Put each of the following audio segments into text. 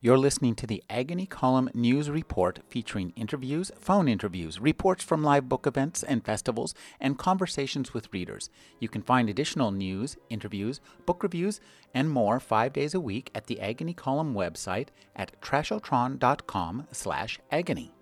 You're listening to the Agony Column News Report featuring interviews, phone interviews, reports from live book events and festivals, and conversations with readers. You can find additional news, interviews, book reviews, and more five days a week at the Agony Column website at trashotron.com slash agony.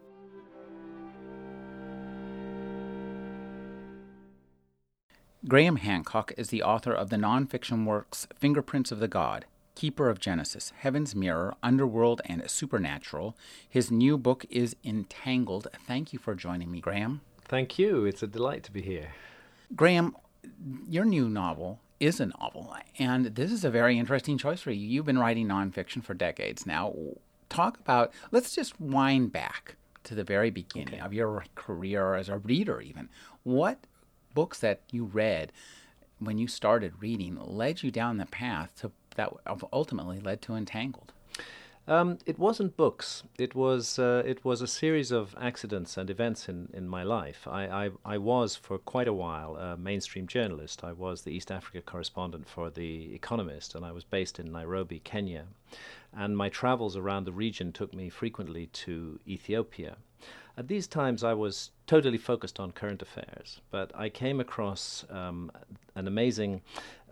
Graham Hancock is the author of the nonfiction works Fingerprints of the God, Keeper of Genesis, Heaven's Mirror, Underworld, and Supernatural. His new book is Entangled. Thank you for joining me, Graham. Thank you. It's a delight to be here. Graham, your new novel is a novel, and this is a very interesting choice for you. You've been writing nonfiction for decades now. Talk about, let's just wind back to the very beginning okay. of your career as a reader, even. What books that you read when you started reading led you down the path to that ultimately led to Entangled? Um, it wasn't books. It was uh, it was a series of accidents and events in, in my life. I, I, I was for quite a while a mainstream journalist. I was the East Africa correspondent for the Economist, and I was based in Nairobi, Kenya. And my travels around the region took me frequently to Ethiopia. At these times, I was totally focused on current affairs, but I came across um, an amazing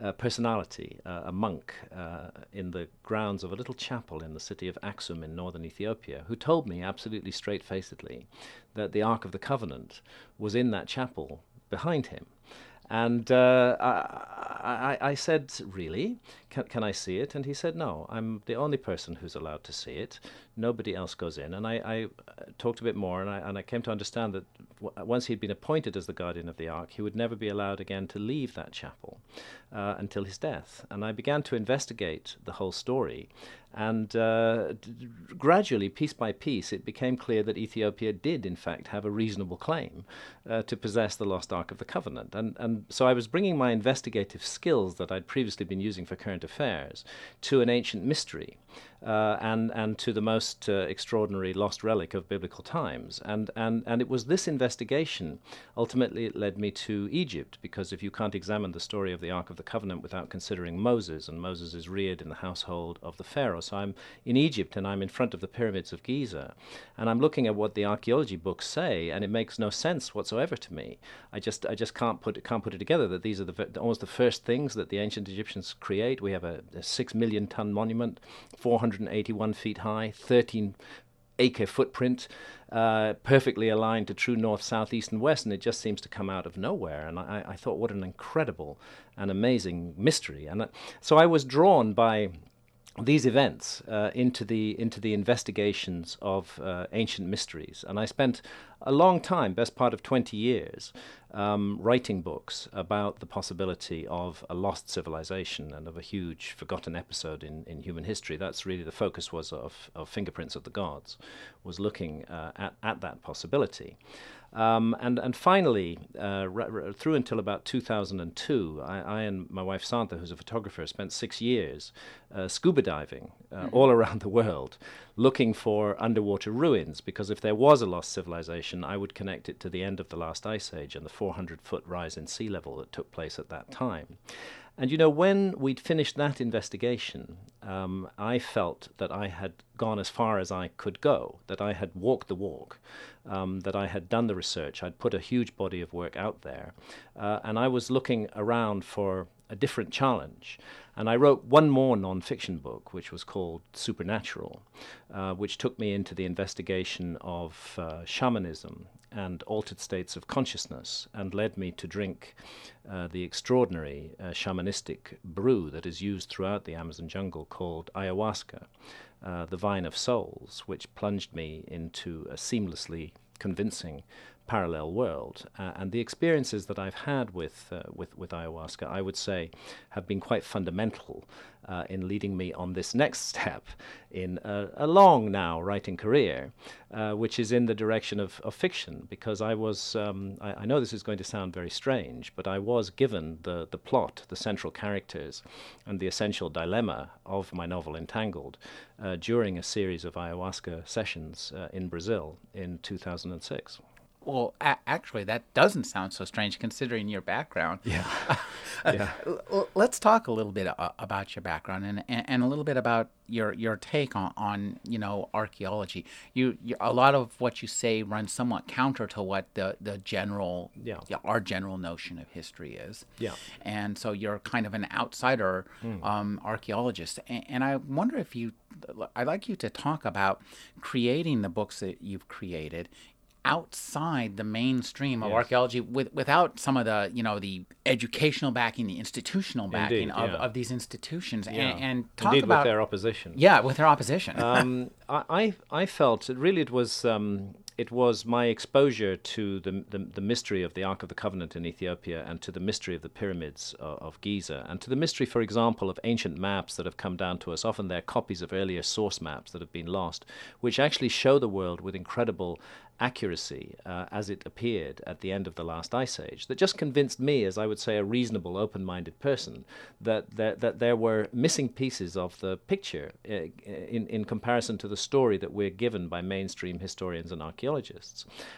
uh, personality, uh, a monk uh, in the grounds of a little chapel in the city of Aksum in northern Ethiopia, who told me absolutely straight facedly that the Ark of the Covenant was in that chapel behind him. And uh, I, I, I, said, Really? Can, can I see it? And he said, No, I'm the only person who's allowed to see it. Nobody else goes in. And I, I uh, talked a bit more, and I, and I came to understand that w- once he'd been appointed as the guardian of the ark, he would never be allowed again to leave that chapel uh, until his death. And I began to investigate the whole story. And uh, d- gradually, piece by piece, it became clear that Ethiopia did, in fact, have a reasonable claim uh, to possess the lost Ark of the Covenant. And, and so I was bringing my investigative skills that I'd previously been using for current affairs to an ancient mystery uh, and, and to the most uh, extraordinary lost relic of biblical times. And, and, and it was this investigation ultimately it led me to Egypt, because if you can't examine the story of the Ark of the Covenant without considering Moses, and Moses is reared in the household of the Pharaoh. So I'm in Egypt and I'm in front of the pyramids of Giza, and I'm looking at what the archaeology books say, and it makes no sense whatsoever to me. I just, I just can't, put, can't put it together that these are the, almost the first things that the ancient Egyptians create. We have a, a six million ton monument, 400 181 feet high, 13 acre footprint, uh, perfectly aligned to true north, south, east, and west, and it just seems to come out of nowhere. And I, I thought, what an incredible and amazing mystery. And uh, so I was drawn by these events uh, into the into the investigations of uh, ancient mysteries, and I spent a long time, best part of twenty years, um, writing books about the possibility of a lost civilization and of a huge forgotten episode in, in human history. That's really the focus was of, of Fingerprints of the Gods, was looking uh, at, at that possibility. Um, and, and finally, uh, r- r- through until about 2002, I, I, and my wife Santha, who's a photographer, spent six years uh, scuba diving uh, mm-hmm. all around the world, looking for underwater ruins. Because if there was a lost civilization, I would connect it to the end of the last ice age and the 400 foot rise in sea level that took place at that time. And you know, when we'd finished that investigation, um, I felt that I had gone as far as I could go, that I had walked the walk, um, that I had done the research, I'd put a huge body of work out there, uh, and I was looking around for a different challenge. And I wrote one more nonfiction book, which was called Supernatural, uh, which took me into the investigation of uh, shamanism and altered states of consciousness and led me to drink uh, the extraordinary uh, shamanistic brew that is used throughout the Amazon jungle called ayahuasca, uh, the vine of souls, which plunged me into a seamlessly convincing parallel world. Uh, and the experiences that I've had with, uh, with, with ayahuasca, I would say, have been quite fundamental uh, in leading me on this next step in a, a long now writing career, uh, which is in the direction of, of fiction. Because I was, um, I, I, know this is going to sound very strange, but I was given the, the plot, the central characters, and the essential dilemma of my novel Entangled uh, during a series of ayahuasca sessions uh, in Brazil in 2006. Well, a- actually, that doesn't sound so strange considering your background. Yeah. yeah. Let's talk a little bit uh, about your background and, and, and, a little bit about your your take on, on you know archaeology. You, you, a lot of what you say runs somewhat counter to what the the general yeah. our general notion of history is. Yeah. And so you're kind of an outsider mm. um, archaeologist, and, and I wonder if you I'd like you to talk about creating the books that you've created outside the mainstream of yes. archaeology with, without some of the you know the educational backing the institutional backing Indeed, of, yeah. of these institutions yeah. and, and, talk Indeed, about with their opposition yeah with their opposition um, I, I felt really it was um, it was my exposure to the, the, the mystery of the Ark of the Covenant in Ethiopia and to the mystery of the pyramids of, of, Giza and to the mystery, for example, of ancient maps that have come down to us. Often they're copies of earlier source maps that have been lost, which actually show the world with incredible accuracy uh, as it appeared at the end of the last ice age that just convinced me, as I would say, a reasonable, open minded person, that, that, that there were missing pieces of the picture uh, in, in comparison to the story that we're given by mainstream historians and archaeologists.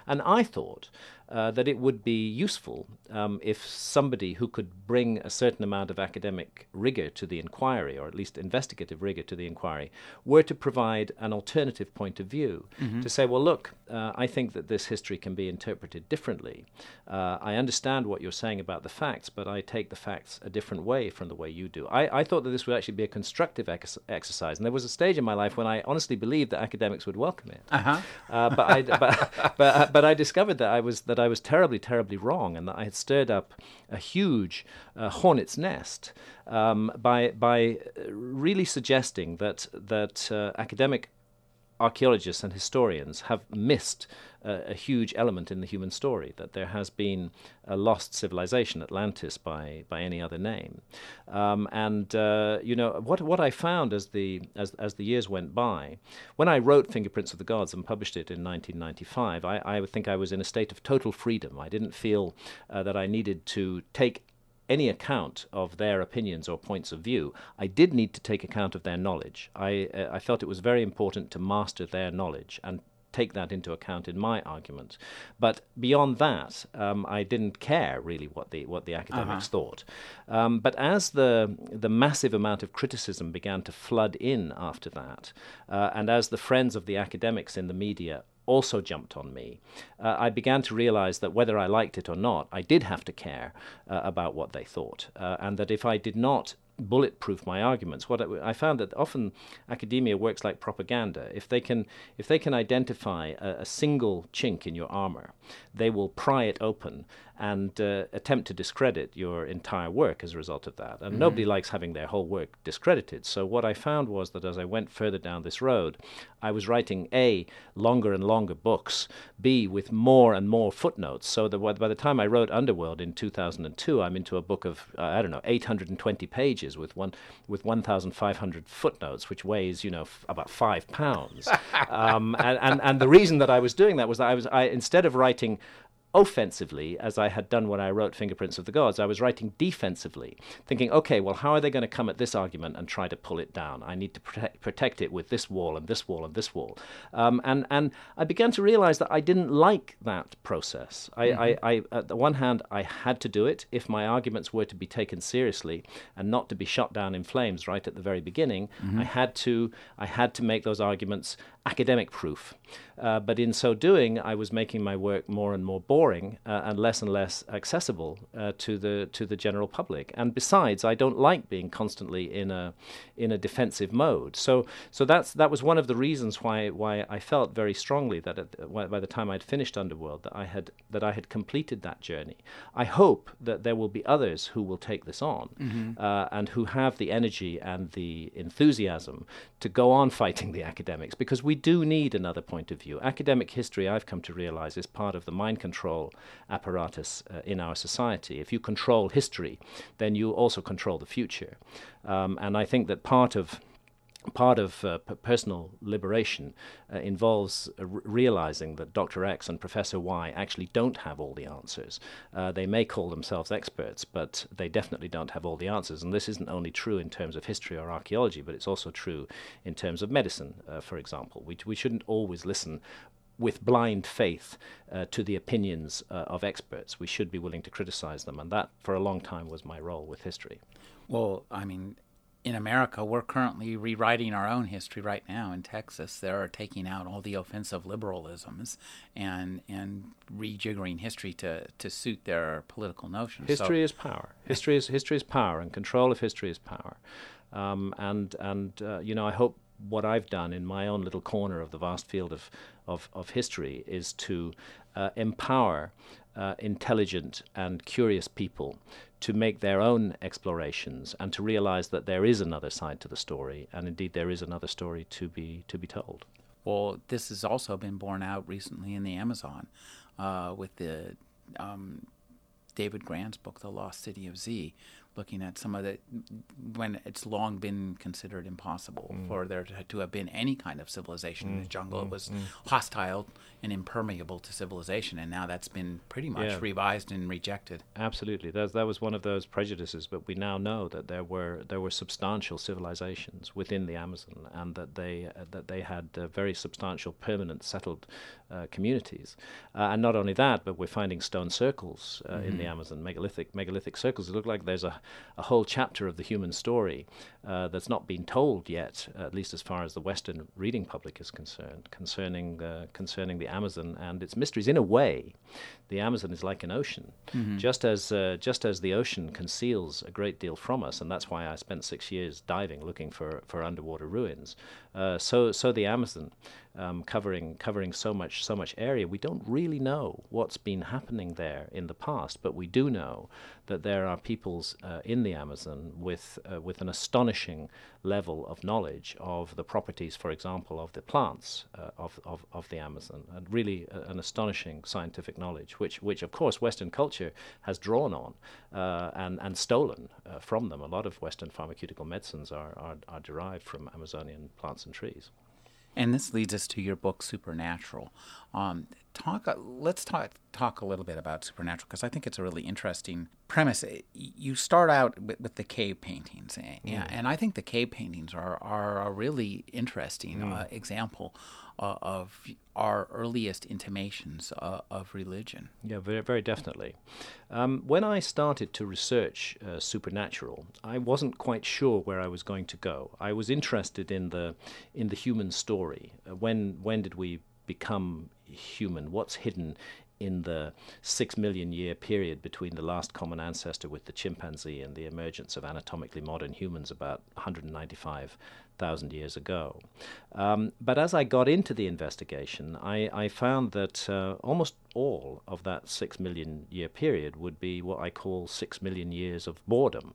And I thought uh, that it would be useful um, if somebody who could bring a certain amount of academic rigor to the inquiry, or at least investigative rigor to the inquiry, were to provide an alternative point of view. Mm-hmm. To say, well, look, uh, I think that this history can be interpreted differently. Uh, I understand what you're saying about the facts, but I take the facts a different way from the way you do. I, I thought that this would actually be a constructive ex- exercise, and there was a stage in my life when I honestly believed that academics would welcome it. Uh-huh. Uh, but, I, but, but, but I discovered that I was that I was terribly, terribly wrong, and that I had stirred up a huge uh, hornet's nest um, by by really suggesting that that uh, academic archaeologists and historians have missed uh, a huge element in the human story that there has been a lost civilization, Atlantis by by any other name, um, and uh, you know what what I found as the as as the years went by, when I wrote Fingerprints of the Gods and published it in 1995, I, I think I was in a state of total freedom. I didn't feel uh, that I needed to take any account of their opinions or points of view. I did need to take account of their knowledge. I, uh, I felt it was very important to master their knowledge and take that into account in my argument. But beyond that, um, I didn't care really what the what the academics uh-huh. thought. Um, but as the the massive amount of criticism began to flood in after that, uh, and as the friends of the academics in the media also jumped on me. Uh, I began to realize that whether I liked it or not, I did have to care uh, about what they thought, uh, and that if I did not bulletproof my arguments. What I, I, found that often academia works like propaganda. If they can, if they can identify a, a single chink in your armor, they will pry it open and uh, attempt to discredit your entire work as a result of that. And mm-hmm. nobody likes having their whole work discredited. So what I found was that as I went further down this road, I was writing A, longer and longer books, B, with more and more footnotes. So that by the time I wrote Underworld in 2002, I'm into a book of, uh, I don't know, 820 pages with, one, with 1,500 footnotes, which weighs, you know, f- about five pounds. um, and, and, and the reason that I was doing that was that I was, I, instead of writing offensively, as I had done when I wrote Fingerprints of the Gods, I was writing defensively, thinking, okay, well, how are they going to come at this argument and try to pull it down? I need to protect, protect it with this wall and this wall and this wall. Um, and, and I began to realize that I didn't like that process. I, mm-hmm. I, I, at the one hand, I had to do it if my arguments were to be taken seriously and not to be shot down in flames right at the very beginning. Mm-hmm. I had to, I had to make those arguments academic proof. Uh, but in so doing, I was making my work more and more boring uh, and less and less accessible uh, to the to the general public. And besides, I don't like being constantly in a in a defensive mode. So so that's that was one of the reasons why why I felt very strongly that at, by the time I'd finished Underworld that I had that I had completed that journey. I hope that there will be others who will take this on mm-hmm. Uh, and who have the energy and the enthusiasm to go on fighting the academics because we do need another point of view. Academic history, I've come to realize, is part of the mind control apparatus uh, in our society. If you control history, then you also control the future. Um, and I think that part of part of uh, p- personal liberation uh, involves r- realizing that Dr. X and Professor Y actually don't have all the answers. Uh, they may call themselves experts, but they definitely don't have all the answers. And this isn't only true in terms of history or archaeology, but it's also true in terms of medicine, uh, for example. We, we shouldn't always listen with blind faith uh, to the opinions uh, of experts. We should be willing to criticize them, and that, for a long time, was my role with history. Well, I mean, in America, we're currently rewriting our own history right now. In Texas, they're taking out all the offensive liberalisms and and rejiggering history to, to suit their political notions. History so, is power. History is history is power, and control of history is power. Um, and and uh, you know, I hope what I've done in my own little corner of the vast field of of, of history is to uh, empower uh, intelligent and curious people to make their own explorations and to realize that there is another side to the story, and indeed there is another story to be to be told. Well, this has also been borne out recently in the Amazon uh, with the um, David Grann's book, The Lost City of Z, looking at some of the when it's long been considered impossible mm. for there to, to, have been any kind of civilization mm. in the jungle. Mm. It was mm. hostile and impermeable to civilization, and now that's been pretty much yeah. revised and rejected. Absolutely, that that was one of those prejudices. But we now know that there were there were substantial civilizations within the Amazon, and that they uh, that they had uh, very substantial, permanent, settled uh, communities. Uh, and not only that, but we're finding stone circles mm-hmm. in the mm-hmm. Amazon, megalithic megalithic circles. It look like there's a a whole chapter of the human story uh, that's not been told yet, at least as far as the Western reading public is concerned, concerning uh, concerning the Amazon and its mysteries. In a way, the Amazon is like an ocean, mm-hmm. just as uh, just as the ocean conceals a great deal from us, and that's why I spent six years diving, looking for, for underwater ruins. Uh, so so the Amazon, um, covering covering so much so much area, we don't really know what's been happening there in the past, but we do know that there are peoples uh, in the Amazon with uh, with an astonishing level of knowledge of the properties, for example, of the plants uh, of, of of the Amazon, and really uh, an astonishing scientific knowledge which, which of course Western culture has drawn on uh, and, and stolen uh, from them. A lot of Western pharmaceutical medicines are, are, are derived from Amazonian plants and trees. And this leads us to your book, Supernatural. Um, talk. Uh, let's talk talk a little bit about Supernatural because I think it's a really interesting premise. You start out with, with the cave paintings, and, mm. and, I think the cave paintings are are a really interesting mm. uh, example uh, of our earliest intimations uh, of religion. Yeah, very, very definitely. Um, when I started to research uh, supernatural, I wasn't quite sure where I was going to go. I was interested in the in the human story. Uh, when when did we become human? What's hidden in the six million year period between the last common ancestor with the chimpanzee and the emergence of anatomically modern humans about 195 thousand years ago. Um, but as I got into the investigation, I, I found that uh, almost all of that six million year period would be what I call six million years of boredom.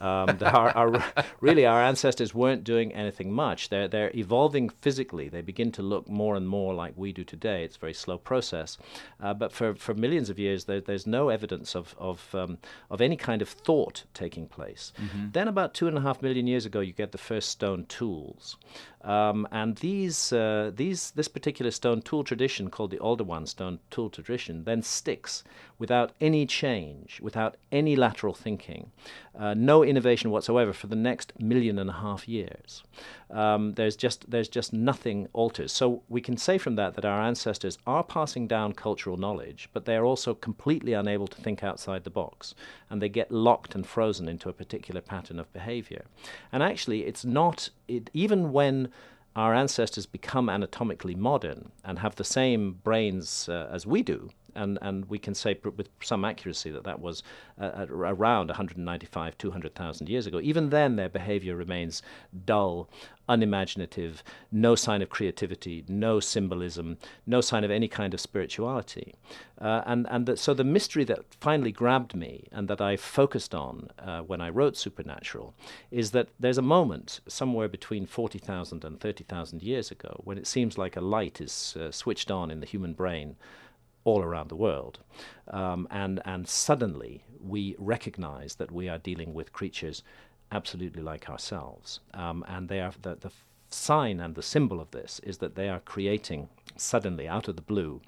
Um, our, our, really, our ancestors weren't doing anything much. They're, they're evolving physically. They begin to look more and more like we do today. It's a very slow process. Uh, but for, for millions of years, there, there's no evidence of, of, um, of any kind of thought taking place. Mm-hmm. Then, about two and a half million years ago, you get the first stone tools. Um, and these, uh, these, this particular stone tool tradition, called the Oldowan stone tool tradition, then sticks without any change, without any lateral thinking, uh, no innovation whatsoever for the next million and a half years. Um, there's just there's just nothing alters. So we can say from that that our ancestors are passing down cultural knowledge, but they are also completely unable to think outside the box, and they get locked and frozen into a particular pattern of behavior. And actually, it's not it, even when our ancestors become anatomically modern and have the same brains uh, as we do, and, and we can say pr- with some accuracy that that was uh, around 195, 200,000 years ago. Even then, their behavior remains dull, unimaginative, no sign of creativity, no symbolism, no sign of any kind of spirituality. Uh, and and the, so the mystery that finally grabbed me and that I focused on uh, when I wrote Supernatural is that there's a moment somewhere between 40,000 and 30,000 years ago when it seems like a light is uh, switched on in the human brain all around the world. Um, and, and suddenly we recognize that we are dealing with creatures absolutely like ourselves. Um, and they are the, the sign and the symbol of this is that they are creating suddenly out of the blue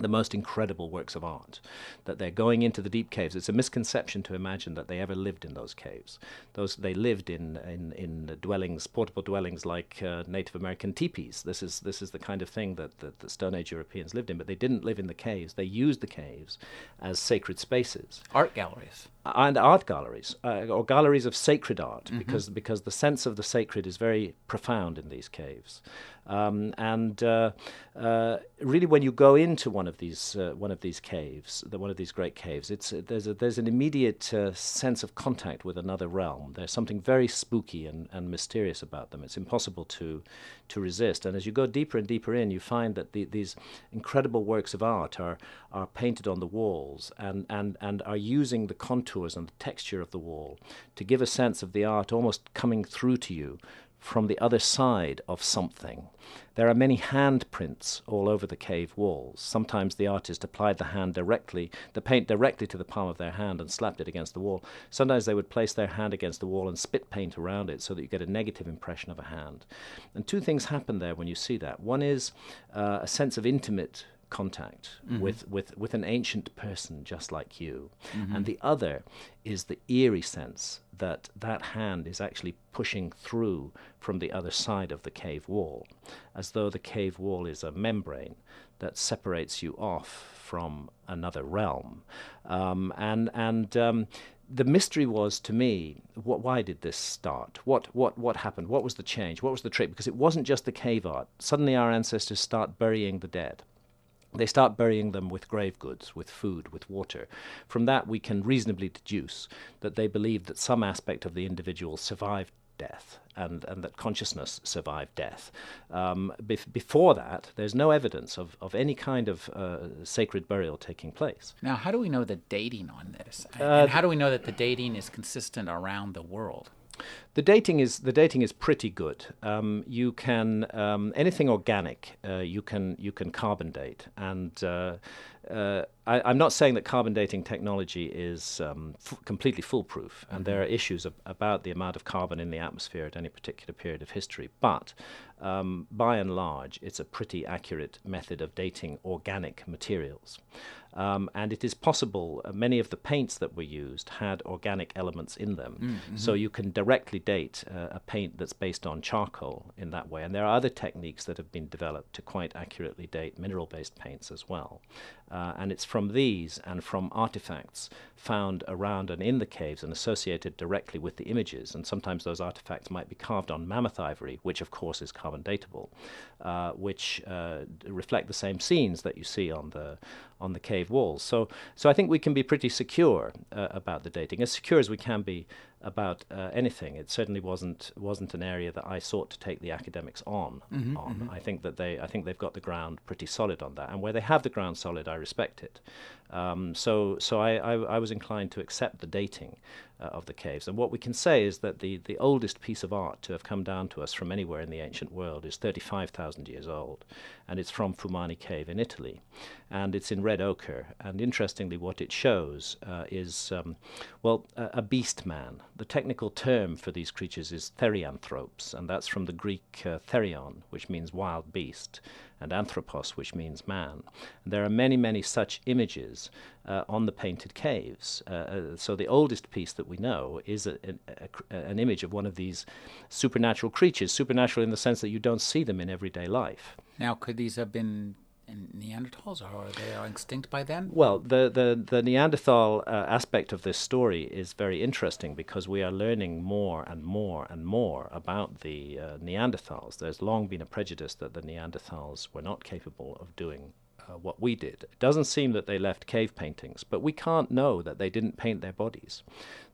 the most incredible works of art, that they're going into the deep caves. It's a misconception to imagine that they ever lived in those caves. Those they lived in in, in dwellings, portable dwellings like uh, Native American teepees. This is this is the kind of thing that, that the Stone Age Europeans lived in, but they didn't live in the caves. They used the caves as sacred spaces, art galleries, and art galleries uh, or galleries of sacred art, mm-hmm. because because the sense of the sacred is very profound in these caves. Um, and uh, uh, really, when you go into one of these uh, one of these caves, the, one of these great caves, it's there's a, there's an immediate uh, sense of contact with another realm. There's something very spooky and, and mysterious about them. It's impossible to to resist. And as you go deeper and deeper in, you find that the, these incredible works of art are are painted on the walls and, and, and are using the contours and the texture of the wall to give a sense of the art almost coming through to you from the other side of something. There are many handprints all over the cave walls. Sometimes the artist applied the hand directly, the paint directly to the palm of their hand and slapped it against the wall. Sometimes they would place their hand against the wall and spit paint around it so that you get a negative impression of a hand. And two things happen there when you see that. One is uh, a sense of intimate contact mm-hmm. with, with, with an ancient person just like you. Mm-hmm. And the other is the eerie sense that that hand is actually pushing through from the other side of the cave wall, as though the cave wall is a membrane that separates you off from another realm. Um, and and um, the mystery was to me, what, why did this start? What, what, what happened? What was the change? What was the trick? Because it wasn't just the cave art. Suddenly our ancestors start burying the dead they start burying them with grave goods, with food, with water. From that, we can reasonably deduce that they believed that some aspect of the individual survived death and, and that consciousness survived death. Um, bef- before that, there's no evidence of, of any kind of uh, sacred burial taking place. Now, how do we know the dating on this? Uh, and how do we know that the dating is consistent around the world? The dating is the dating is pretty good. Um, you can um, anything organic uh, you can you can carbon date, and uh, uh, I, am not saying that carbon dating technology is um, f- completely foolproof, and mm-hmm. there are issues ab- about the amount of carbon in the atmosphere at any particular period of history. But um, by and large, it's a pretty accurate method of dating organic materials. Um, and it is possible, uh, many of the paints that were used had organic elements in them. Mm, mm-hmm. So you can directly date uh, a paint that's based on charcoal in that way. And there are other techniques that have been developed to quite accurately date mineral based paints as well. Uh, and it's from these and from artifacts found around and in the caves and associated directly with the images. And sometimes those artifacts might be carved on mammoth ivory, which of course is carbon datable, uh, which uh, reflect the same scenes that you see on the on the cave walls. So, so I think we can be pretty secure uh, about the dating, as secure as we can be about uh, anything. It certainly wasn't wasn't an area that I sought to take the academics on. Mm-hmm, on, mm-hmm. I think that they I think they've got the ground pretty solid on that, and where they have the ground solid, I respect it. Um, so so I, I, I was inclined to accept the dating uh, of the caves. And what we can say is that the, the oldest piece of art to have come down to us from anywhere in the ancient world is 35,000 years old, and it's from Fumane Cave in Italy. And it's in red ochre. And interestingly, what it shows uh, is, um, well, a, a, beast man. The technical term for these creatures is therianthropes, and that's from the Greek uh, therion, which means wild beast and anthropos, which means man. And there are many, many such images uh, on the painted caves. Uh, uh so the oldest piece that we know is a, a, a, an image of one of these supernatural creatures, supernatural in the sense that you don't see them in everyday life. Now, could these have been Neanderthals, or are they extinct by then? Well, the the, the Neanderthal uh, aspect of this story is very interesting because we are learning more and more and more about the uh, Neanderthals. There's long been a prejudice that the Neanderthals were not capable of doing uh, what we did. It doesn't seem that they left cave paintings, but we can't know that they didn't paint their bodies.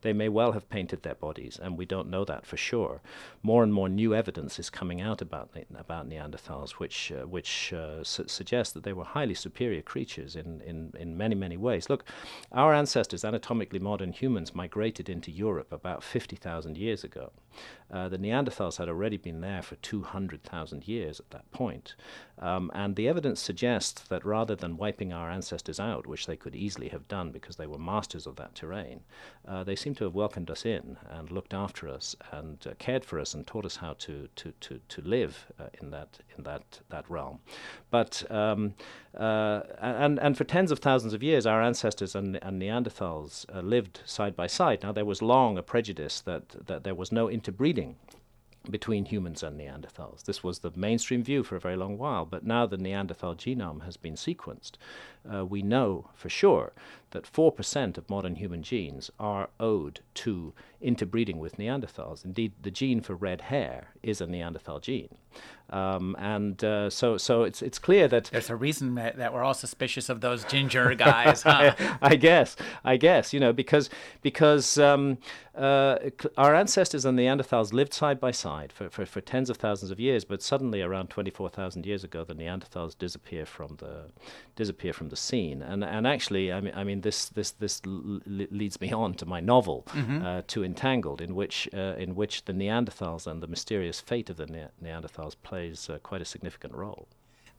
They may well have painted their bodies, and we don't know that for sure. More and more new evidence is coming out about about Neanderthals, which uh, which uh, su- suggests that they were highly superior creatures in, in, in many many ways. Look, our ancestors, anatomically modern humans, migrated into Europe about fifty thousand years ago. Uh, the Neanderthals had already been there for two hundred thousand years at that point, um, and the evidence suggests that rather than wiping our ancestors out, which they could easily have done because they were masters of that terrain, uh, they seem to have welcomed us in and looked after us and uh, cared for us and taught us how to to to, to live uh, in that in that that realm. But um, uh, and and for tens of thousands of years, our ancestors and, and Neanderthals uh, lived side by side. Now there was long a prejudice that that there was no interbreeding between humans and Neanderthals. This was the mainstream view for a very long while, but now the Neanderthal genome has been sequenced. Uh, we know for sure that 4% of modern human genes are owed to interbreeding with Neanderthals. Indeed, the gene for red hair is a Neanderthal gene. Um, and uh, so, so it's it's clear that there's a reason that, that we're all suspicious of those ginger guys. Huh? I, I, guess, I guess, you know, because because um, uh, our ancestors and Neanderthals lived side by side for, for, for tens of thousands of years, but suddenly, around 24,000 years ago, the Neanderthals disappear from the disappear from the scene. And and actually, I mean, I mean, this this this l- leads me on to my novel, mm-hmm. uh, to Entangled, in which uh, in which the Neanderthals and the mysterious fate of the ne- Neanderthals plays uh, quite a significant role.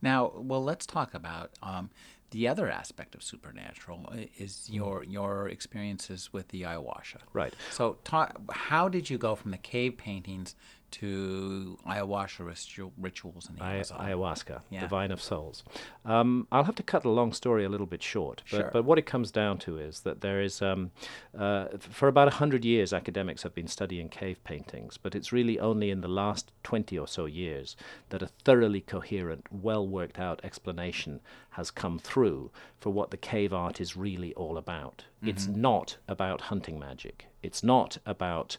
Now, well, let's talk about um, the other aspect of supernatural is your your experiences with the ayahuasca. Right. So, talk, how did you go from the cave paintings to ayahuasca rituals in the I- ayahuasca, yeah. the vine of souls. Um, I'll have to cut the long story a little bit short, but, sure. but what it comes down to is that there is, um, uh, for about 100 years, academics have been studying cave paintings, but it's really only in the last 20 or so years that a thoroughly coherent, well worked out explanation has come through for what the cave art is really all about. Mm-hmm. It's not about hunting magic, it's not about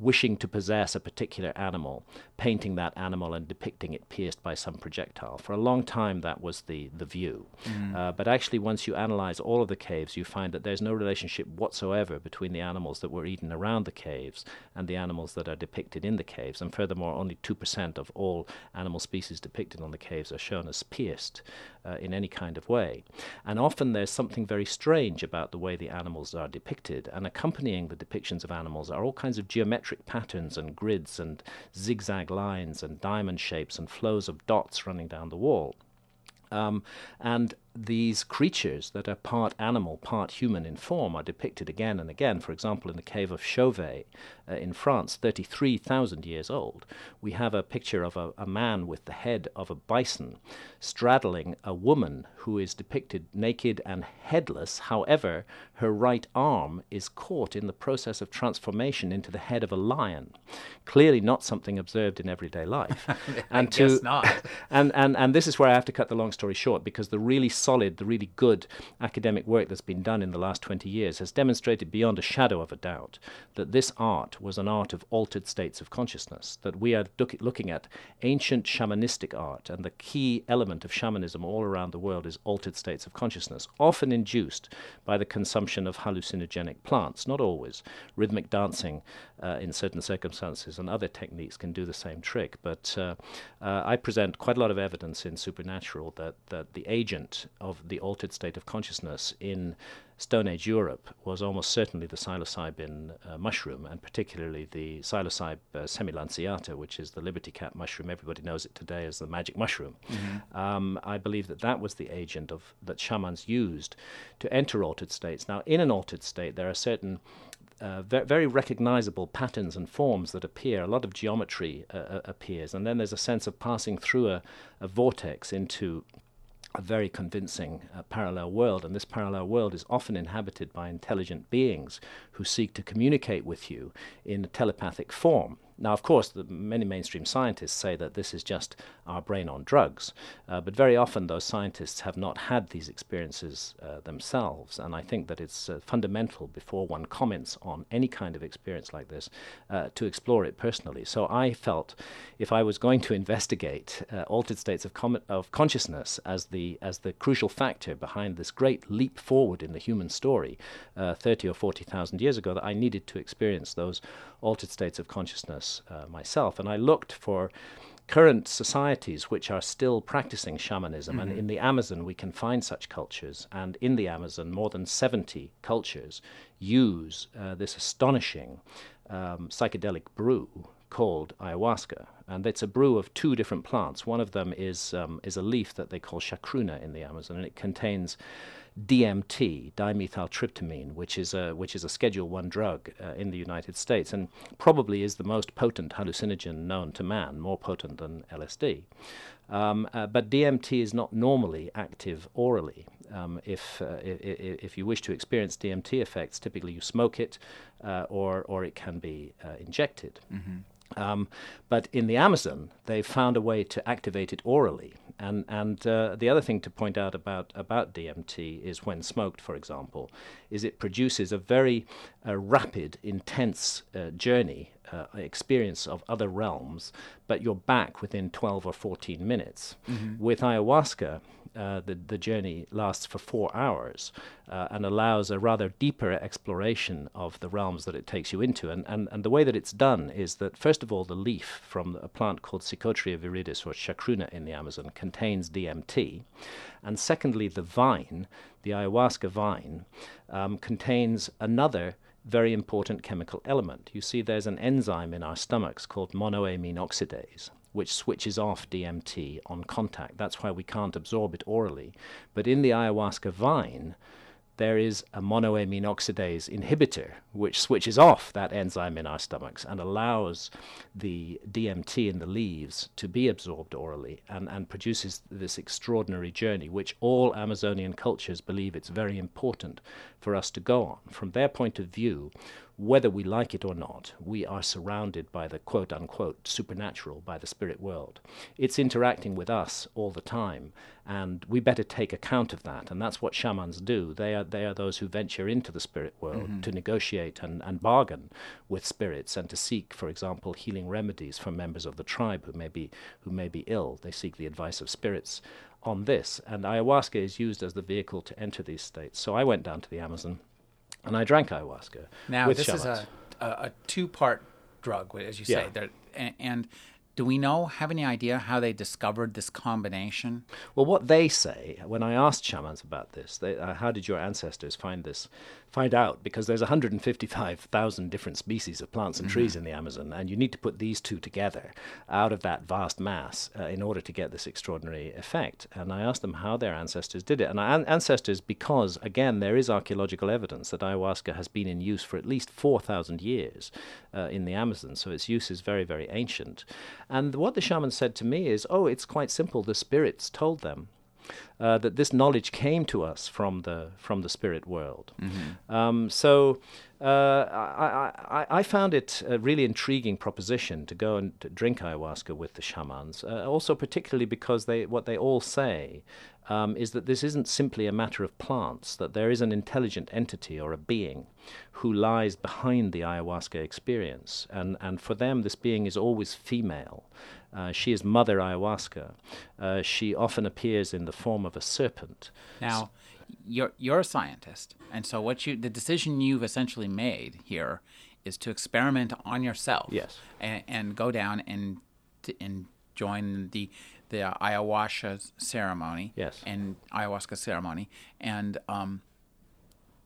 wishing to possess a particular animal, painting that animal and depicting it pierced by some projectile. For a long time, that was the, the view. Mm. Uh, but actually, once you analyze all of the caves, you find that there's no relationship whatsoever between the animals that were eaten around the caves and the animals that are depicted in the caves. And furthermore, only 2% of all animal species depicted on the caves are shown as pierced uh, in any kind of way. And often there's something very strange about the way the animals are depicted. And accompanying the depictions of animals are all kinds of geometric patterns and grids and zigzag lines and diamond shapes and flows of dots running down the wall. Um, and these creatures that are part animal, part human in form are depicted again and again. For example, in the cave of Chauvet uh, in France, 33,000 years old, we have a picture of a, a, man with the head of a bison straddling a woman who is depicted naked and headless. However, her right arm is caught in the process of transformation into the head of a lion. Clearly, not something observed in everyday life. and to, not. and, and, and this is where I have to cut the long story short because the really solid, the really good academic work that's been done in the last 20 years has demonstrated beyond a shadow of a doubt that this art was an art of altered states of consciousness, that we are look, looking at ancient shamanistic art, and the key element of shamanism all around the world is altered states of consciousness, often induced by the consumption of hallucinogenic plants, not always. Rhythmic dancing uh, in certain circumstances and other techniques can do the same trick, but uh, uh, I present quite a lot of evidence in Supernatural that, that the agent of the altered state of consciousness in Stone Age Europe was almost certainly the psilocybin uh, mushroom, and particularly the psilocybe uh, semilanceata, which is the liberty cap mushroom. Everybody knows it today as the magic mushroom. Mm-hmm. Um, I believe that that was the agent of that shamans used to enter altered states. Now, in an altered state, there are certain uh, very recognizable patterns and forms that appear. A lot of geometry uh, uh, appears, and then there's a sense of passing through a, a vortex into a very convincing uh, parallel world, and this parallel world is often inhabited by intelligent beings who seek to communicate with you in a telepathic form. Now, of course, the, many mainstream scientists say that this is just our brain on drugs, uh, but very often those scientists have not had these experiences uh, themselves, and I think that it's uh, fundamental before one comments on any kind of experience like this uh, to explore it personally. So I felt if I was going to investigate uh, altered states of, com- of consciousness as the as the crucial factor behind this great leap forward in the human story, uh, 30 or 40,000 years ago, that I needed to experience those altered states of consciousness uh, myself. And I looked for current societies which are still practicing shamanism. Mm-hmm. And in the Amazon, we can find such cultures. And in the Amazon, more than 70 cultures use uh, this astonishing um, psychedelic brew called ayahuasca. And it's a brew of two different plants. One of them is, um, is a leaf that they call chacruna in the Amazon, and it contains DMT, dimethyltryptamine, which is a which is a Schedule One drug uh, in the United States, and probably is the most potent hallucinogen known to man, more potent than LSD. Um, uh, but DMT is not normally active orally. Um, if, uh, if, if you wish to experience DMT effects, typically you smoke it, uh, or or it can be uh, injected. Mm-hmm. Um, but in the Amazon, they've found a way to activate it orally. And, and uh, the other thing to point out about, about DMT is when smoked, for example, is it produces a very uh, rapid, intense uh, journey, uh, experience of other realms, but you're back within 12 or 14 minutes. Mm-hmm. With ayahuasca, uh, the, the journey lasts for four hours uh, and allows a rather deeper exploration of the realms that it takes you into. And, and, and the way that it's done is that, first of all, the leaf from a plant called Psychotria viridis or chacruna in the Amazon contains DMT. And secondly, the vine, the ayahuasca vine, um, contains another very important chemical element. You see, there's an enzyme in our stomachs called monoamine oxidase which switches off DMT on contact. That's why we can't absorb it orally. But in the ayahuasca vine, there is a monoamine oxidase inhibitor which switches off that enzyme in our stomachs and allows the DMT in the leaves to be absorbed orally and, and produces this extraordinary journey, which all Amazonian cultures believe it's very important for us to go on. From their point of view, whether we like it or not, we are surrounded by the quote unquote supernatural, by the spirit world. It's interacting with us all the time, and we better take account of that. And that's what shamans do. They are, they are those who venture into the spirit world mm-hmm. to negotiate and, and bargain with spirits and to seek, for example, healing remedies from members of the tribe who may be, who may be ill. They seek the advice of spirits on this. And ayahuasca is used as the vehicle to enter these states. So I went down to the Amazon and I drank ayahuasca. Now, this shamans. is a, a, a two part drug, as you say. Yeah. And, and, do we know, have any idea how they discovered this combination? Well, what they say, when I asked shamans about this, they, uh, how did your ancestors find this? find out because there's 155,000 different species of plants and mm-hmm. trees in the Amazon, and you need to put these two together out of that vast mass uh, in order to get this extraordinary effect. And I asked them how their ancestors did it. And our ancestors, because again, there is archaeological evidence that ayahuasca has been in use for at least 4,000 years uh, in the Amazon, so its use is very, very ancient. And what the shaman said to me is, oh, it's quite simple. The spirits told them uh, that this knowledge came to us from the from the spirit world. Mm-hmm. Um, so uh, I, I, I, found it a really intriguing proposition to go and to drink ayahuasca with the shamans. Uh, also, particularly because they what they all say um, is that this isn't simply a matter of plants, that there is an intelligent entity or a being who lies behind the ayahuasca experience. And, and for them, this being is always female. Uh, she is Mother Ayahuasca. Uh, she often appears in the form of a serpent. Now, you're, you're a scientist, and so what you the decision you've essentially made here is to experiment on yourself. Yes. And, and go down and and join the the ayahuasca ceremony. Yes. And ayahuasca ceremony, and um,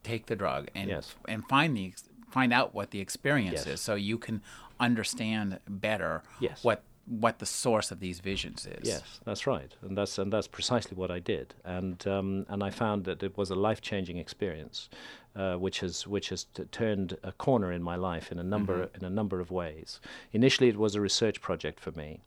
take the drug and yes. and find the find out what the experience yes. is, so you can understand better yes. what what the source of these visions is. Yes, that's right, and that's and that's precisely what I did, and um, and I found that it was a life changing experience, uh, which has which has t- turned a corner in my life in a number mm-hmm. in a number of ways. Initially, it was a research project for me.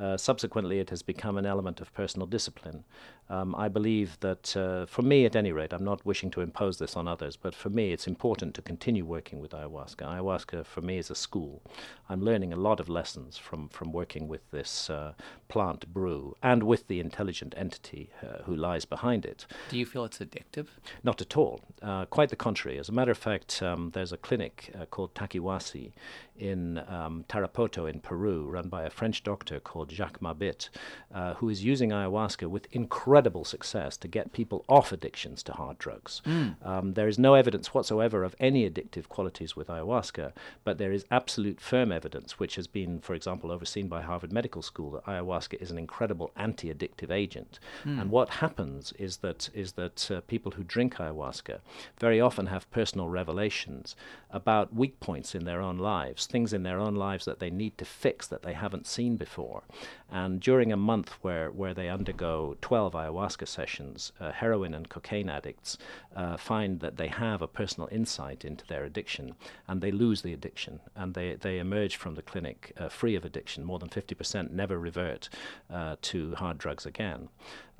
Uh, subsequently, it has become an element of personal discipline. Um, I believe that, uh, for me at any rate, I'm not wishing to impose this on others, but for me, it's important to continue working with ayahuasca. Ayahuasca, for me, is a school. I'm learning a lot of lessons from, from working with this uh, plant brew and with the intelligent entity uh, who lies behind it. Do you feel it's addictive? Not at all. Uh, quite the contrary. As a matter of fact, um, there's a clinic uh, called Takiwasi in um, Tarapoto in Peru, run by a French doctor called Jacques Mabit, uh, who is using ayahuasca with incredible success to get people off addictions to hard drugs. Mm. Um, there is no evidence whatsoever of any addictive qualities with ayahuasca, but there is absolute firm evidence, which has been, for example, overseen by Harvard Medical School, that ayahuasca is an incredible anti-addictive agent. Mm. And what happens is that is that uh, people who drink ayahuasca very often have personal revelations about weak points in their own lives things in their own lives that they need to fix that they haven't seen before. And during a month where, where they undergo 12 ayahuasca sessions, uh, heroin and cocaine addicts uh, find that they have a personal insight into their addiction and they lose the addiction and they, they emerge from the clinic uh, free of addiction. More than 50% never revert uh, to hard drugs again.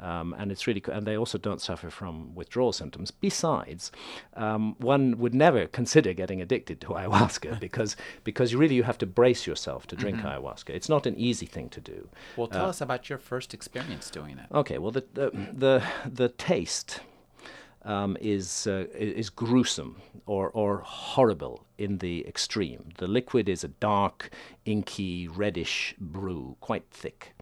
Um, and it's really, co- and they also don't suffer from withdrawal symptoms. Besides, um, one would never consider getting addicted to ayahuasca because because really you have to brace yourself to drink ayahuasca. It's not an easy thing to do. Well, tell us about your first experience doing it. Okay, well the the the, the taste um, is uh, is gruesome or or horrible in the extreme. The liquid is a dark, inky, reddish brew, quite thick.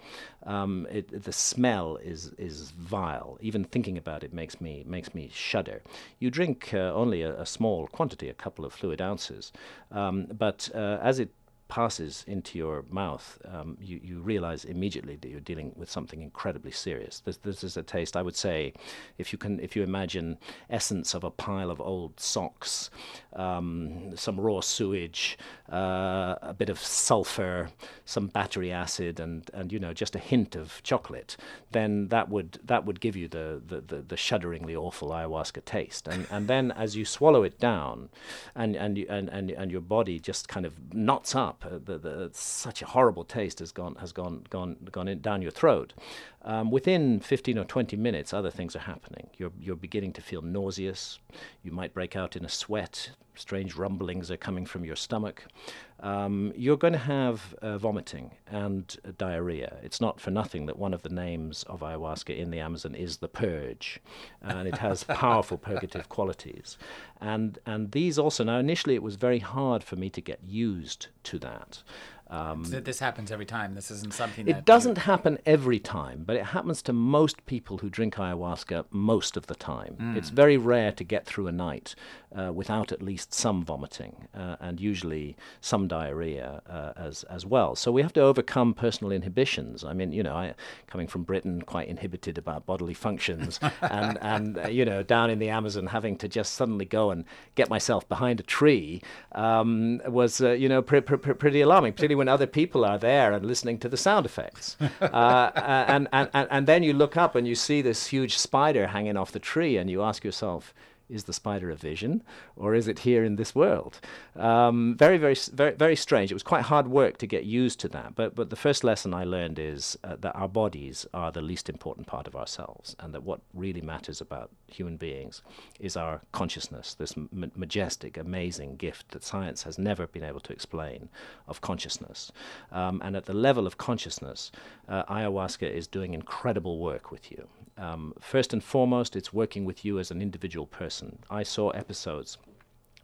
Um, it, the smell is is vile. Even thinking about it makes me makes me shudder. You drink uh, only a, a small quantity, a couple of fluid ounces, um, but uh, as it passes into your mouth, um, you, you realize immediately that you're dealing with something incredibly serious. This, this is a taste, I would say, if you can, if you imagine essence of a pile of old socks, um, some raw sewage, uh, a bit of sulfur, some battery acid, and, and you know just a hint of chocolate, then that would that would give you the the, the, the shudderingly awful ayahuasca taste. And and then as you swallow it down, and and you, and, and and your body just kind of knots up. Uh, the, the, such a horrible taste has gone has gone gone gone down your throat. Um, within 15 or 20 minutes, other things are happening. You're you're beginning to feel nauseous. You might break out in a sweat. Strange rumblings are coming from your stomach. Um, you're going to have uh, vomiting and uh, diarrhea. It's not for nothing that one of the names of ayahuasca in the Amazon is the purge, and it has powerful purgative qualities. And and these also now initially it was very hard for me to get used to that. Um, Th- This happens every time. This isn't something that it doesn't happen every time, but it happens to most people who drink ayahuasca most of the time. It's very rare to get through a night uh, without at least some vomiting uh, and usually some diarrhea uh, as as well. So we have to overcome personal inhibitions. I mean, you know, I, coming from Britain, quite inhibited about bodily functions, and and uh, you know, down in the Amazon, having to just suddenly go and get myself behind a tree um, was uh, you know pre- pre- pre- pretty alarming, particularly when other people are there and listening to the sound effects. Uh, and, and, and, and then you look up and you see this huge spider hanging off the tree, and you ask yourself, is the spider a vision, or is it here in this world? Um, very, very, very, very strange. It was quite hard work to get used to that. But, but the first lesson I learned is uh, that our bodies are the least important part of ourselves, and that what really matters about human beings is our consciousness, this majestic, amazing gift that science has never been able to explain of consciousness. Um, and at the level of consciousness, uh, ayahuasca is doing incredible work with you. Um, first and foremost, it's working with you as an individual person. I saw episodes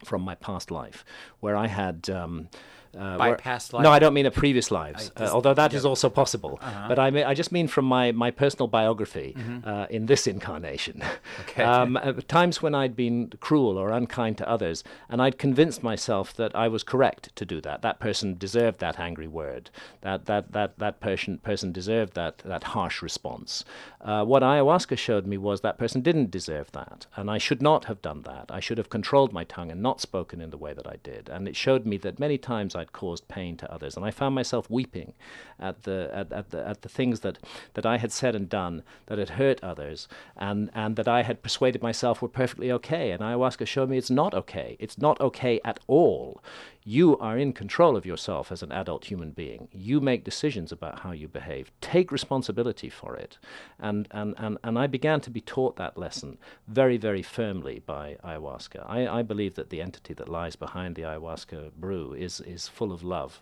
from my past life where I had. Um, uh, By where- past No. I don't mean a previous lives, I uh, just- although that is also possible. Uh-huh. But I, mean, I just mean from my, my personal biography uh, in this incarnation. Mm-hmm. Okay. um, uh, times when I'd been cruel or unkind to others, and I'd convinced myself that I was correct to do that. That person deserved that angry word. That that that that person person deserved that that harsh response. Uh, what ayahuasca showed me was that person didn't deserve that, and I should not have done that. I should have controlled my tongue and not spoken in the way that I did. And it showed me that many times Caused pain to others, and I found myself weeping at the at, at the at the things that that I had said and done that had hurt others, and and that I had persuaded myself were perfectly okay. And ayahuasca showed me it's not okay. It's not okay at all. You are in control of yourself as an adult human being. You make decisions about how you behave. Take responsibility for it. And, and, and, and I began to be taught that lesson very, very firmly by ayahuasca. I, I believe that the entity that lies behind the ayahuasca brew is, is full of love.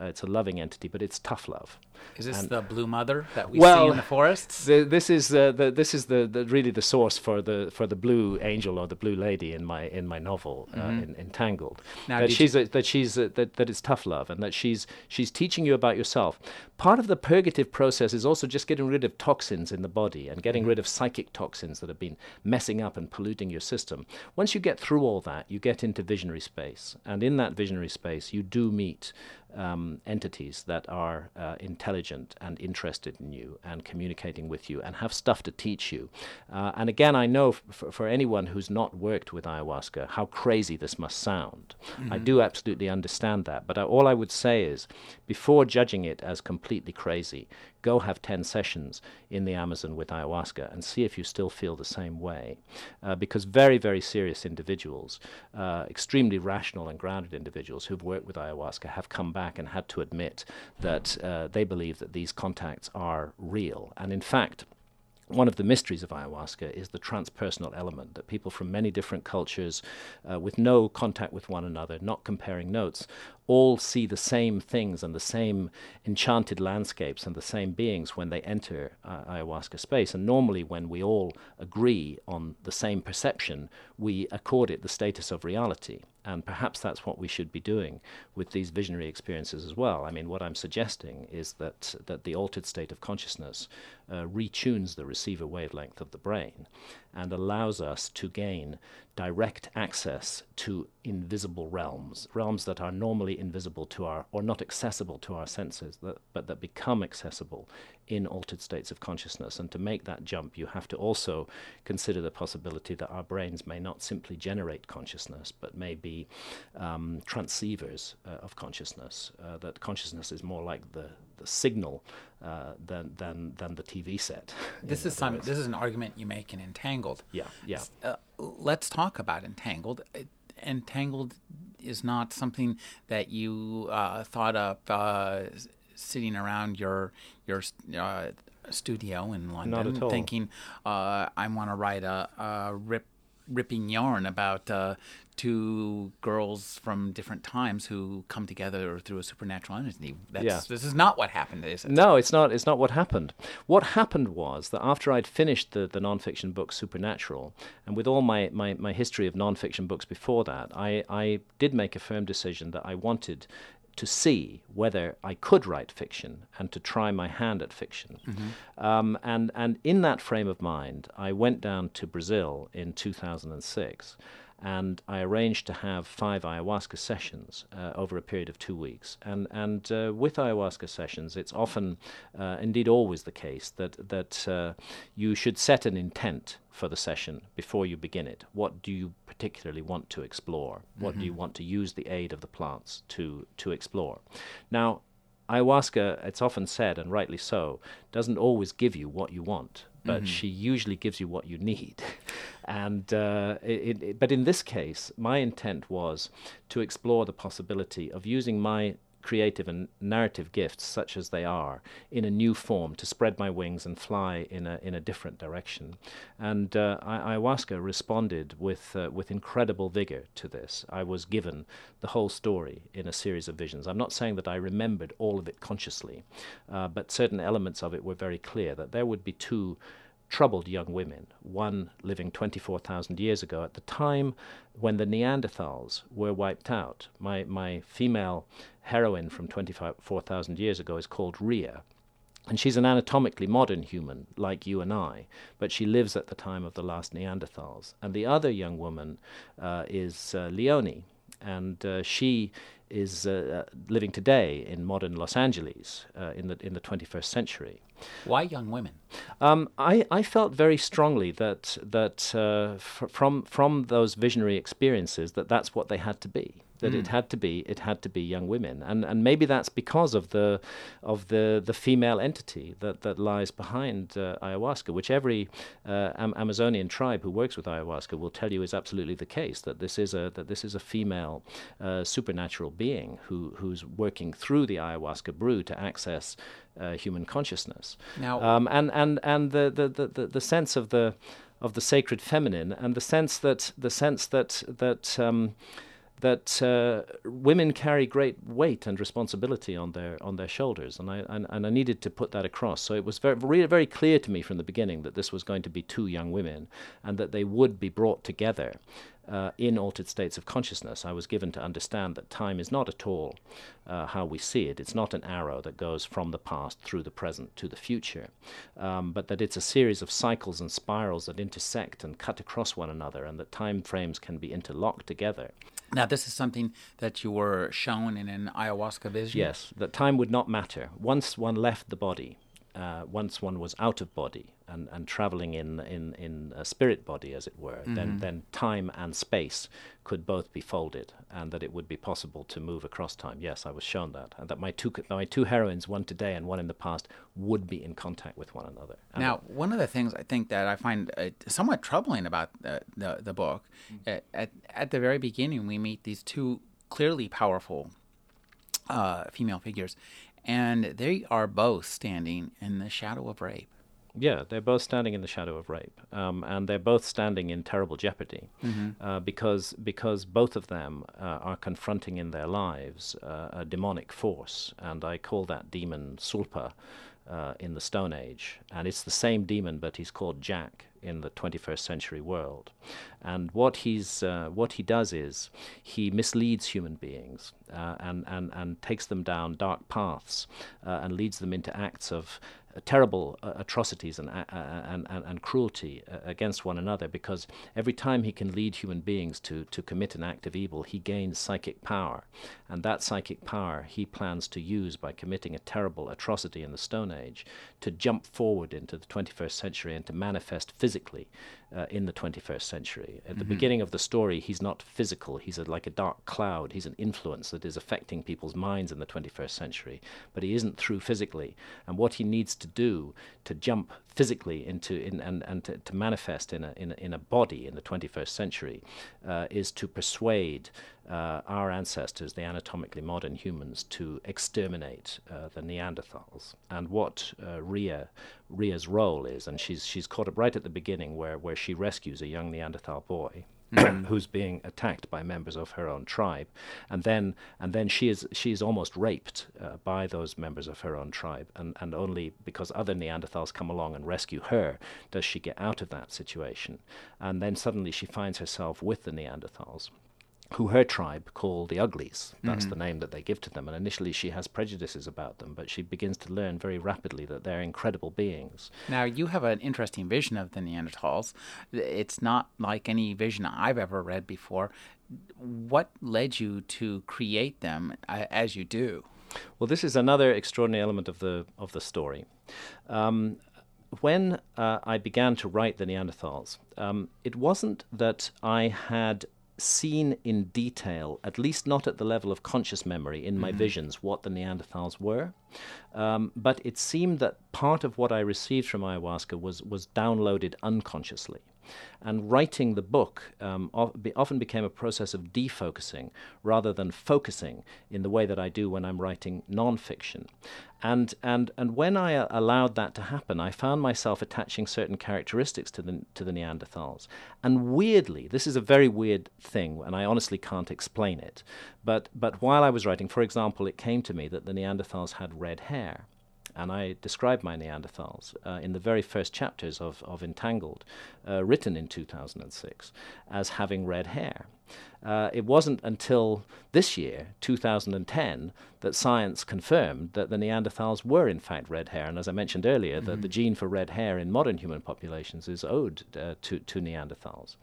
Uh, it's a loving entity, but it's tough love. Is this And- the blue mother that we see in the forests? The, this is uh, the this is the, the really the source for the for the blue angel or the blue lady in my in my novel uh, in, Entangled. Mm-hmm. Now, she's a, that she's a, that that it's tough love and that she's she's teaching you about yourself. Part of the purgative process is also just getting rid of toxins in the body and getting Mm-hmm. rid of psychic toxins that have been messing up and polluting your system. Once you get through all that, you get into visionary space, and in that visionary space, you do meet um, entities that are uh, intelligent and interested in you and communicating with you and have stuff to teach you. Uh, and again, I know f- for anyone who's not worked with ayahuasca how crazy this must sound. Mm-hmm. I do absolutely understand that. But I, all I would say is before judging it as completely crazy, go have 10 sessions in the Amazon with ayahuasca and see if you still feel the same way. Uh, because very, very serious individuals, uh, extremely rational and grounded individuals who've worked with ayahuasca have come back and had to admit that uh, they believe that these contacts are real. And in fact, one of the mysteries of ayahuasca is the transpersonal element that people from many different cultures, uh, with no contact with one another, not comparing notes, all see the same things and the same enchanted landscapes and the same beings when they enter uh, ayahuasca space. And normally, when we all agree on the same perception, we accord it the status of reality. And perhaps that's what we should be doing with these visionary experiences as well. I mean, what I'm suggesting is that, that the altered state of consciousness uh, retunes the receiver wavelength of the brain and allows us to gain direct access to invisible realms, realms that are normally invisible to our, or not accessible to our senses, that, but that become accessible in altered states of consciousness. And to make that jump, you have to also consider the possibility that our brains may not simply generate consciousness, but may be um, transceivers uh, of consciousness, uh, that consciousness is more like the, the signal uh, than, than, than the TV set. This is Simon, this is an argument you make in Entangled. Yeah, yeah. Uh, let's talk about Entangled. Entangled is not something that you uh, thought up uh, sitting around your your uh, studio in London, thinking uh, I want to write a, a rip ripping yarn about uh, two girls from different times who come together through a supernatural entity. That's, yeah. This is not what happened, is it? No, it's not. It's not what happened. What happened was that after I'd finished the, the nonfiction book Supernatural, and with all my, my, my history of nonfiction books before that, I, I did make a firm decision that I wanted to see whether I could write fiction and to try my hand at fiction. Mm-hmm. Um, and, and in that frame of mind, I went down to Brazil in 2006 and I arranged to have five ayahuasca sessions uh, over a period of two weeks. And and uh, with ayahuasca sessions, it's often, uh, indeed always the case that that uh, you should set an intent for the session before you begin it. What do you particularly want to explore? What mm-hmm. do you mm-hmm. want to use the aid of the plants to to explore? Now. Ayahuasca, it's often said, and rightly so, doesn't always give you what you want but mm-hmm. she usually gives you what you need. and uh, it, it, but in this case, my intent was to explore the possibility of using my creative and narrative gifts, such as they are, in a new form to spread my wings and fly in a in a different direction. And uh, ayahuasca responded with uh, with incredible vigor to this. I was given the whole story in a series of visions. I'm not saying that I remembered all of it consciously, uh, but certain elements of it were very clear. That there would be two troubled young women, one living 24,000 years ago at the time when the Neanderthals were wiped out. My, my female heroine from 24,000 years ago is called Ria. And she's an anatomically modern human, like you and I, but she lives at the time of the last Neanderthals. And the other young woman uh, is uh, Leonie, and uh, she is uh, uh, living today in modern Los Angeles uh, in the in the 21st century. Why young women? Um, I, I felt very strongly that that uh, f- from from those visionary experiences that that's what they had to be that mm. it had to be it had to be young women and and maybe that's because of the of the the female entity that that lies behind uh, ayahuasca which every uh, Am- Amazonian tribe who works with ayahuasca will tell you is absolutely the case that this is a that this is a female uh, supernatural being who who's working through the ayahuasca brew to access uh, human consciousness now um, and and and the, the the the sense of the of the sacred feminine and the sense that the sense that that um, that uh, women carry great weight and responsibility on their on their shoulders, and I and, and I needed to put that across. So it was very very clear to me from the beginning that this was going to be two young women, and that they would be brought together. Uh, in altered states of consciousness, I was given to understand that time is not at all uh, how we see it. It's not an arrow that goes from the past through the present to the future, um, but that it's a series of cycles and spirals that intersect and cut across one another, and that time frames can be interlocked together. Now, this is something that you were shown in an ayahuasca vision? Yes, that time would not matter. Once one left the body, uh, once one was out of body and, and traveling in, in, in a spirit body, as it were, mm-hmm. then, then time and space could both be folded and that it would be possible to move across time. Yes, I was shown that. And that my two, my two heroines, one today and one in the past, would be in contact with one another. And now, one of the things I think that I find uh, somewhat troubling about the, the, the book, mm-hmm. at, at the very beginning, we meet these two clearly powerful uh, female figures and they are both standing in the shadow of rape. Yeah, they're both standing in the shadow of rape, um, and they're both standing in terrible jeopardy mm-hmm. uh, because because both of them uh, are confronting in their lives uh, a demonic force, and I call that demon Sulpa uh, in the Stone Age, and it's the same demon, but he's called Jack in the 21st century world. And what he's uh, what he does is he misleads human beings uh, and, and and takes them down dark paths uh, and leads them into acts of terrible uh, atrocities and, uh, and, and, and, cruelty uh, against one another because every time he can lead human beings to, to commit an act of evil, he gains psychic power. And that psychic power he plans to use by committing a terrible atrocity in the Stone Age to jump forward into the 21st century and to manifest physically uh, in the 21st century. At mm-hmm. the beginning of the story, he's not physical, he's a, like a dark cloud, he's an influence that is affecting people's minds in the 21st century, but he isn't through physically. And what he needs to do to jump physically into in, and, and to, to manifest in a, in, a, in a body in the 21st century uh, is to persuade uh, our ancestors, the anatomically modern humans, to exterminate uh, the Neanderthals. And what uh, Ria Ria's role is, and she's she's caught up right at the beginning where where she rescues a young Neanderthal boy. Mm-hmm. who's being attacked by members of her own tribe, and then and then she is she is almost raped uh, by those members of her own tribe, and and only because other Neanderthals come along and rescue her does she get out of that situation, and then suddenly she finds herself with the Neanderthals who her tribe call the uglies. That's mm-hmm. the name that they give to them. And initially she has prejudices about them, but she begins to learn very rapidly that they're incredible beings. Now, you have an interesting vision of the Neanderthals. It's not like any vision I've ever read before. What led you to create them uh, as you do? Well, this is another extraordinary element of the of the story. Um, when uh, I began to write the Neanderthals, um, it wasn't that I had seen in detail, at least not at the level of conscious memory in my mm-hmm. visions, what the Neanderthals were. Um, but it seemed that part of what I received from ayahuasca was, was downloaded unconsciously. And writing the book um, often became a process of defocusing rather than focusing in the way that I do when I'm writing nonfiction. And, and, and when I uh, allowed that to happen, I found myself attaching certain characteristics to the, to the Neanderthals. And weirdly, this is a very weird thing, and I honestly can't explain it. But, but while I was writing, for example, it came to me that the Neanderthals had red hair and I describe my Neanderthals uh, in the very first chapters of, of Entangled, uh, written in 2006, as having red hair. Uh, it wasn't until this year, 2010, that science confirmed that the Neanderthals were in fact red hair. And as I mentioned earlier, mm-hmm. the, the gene for red hair in modern human populations is owed uh, to, to Neanderthals.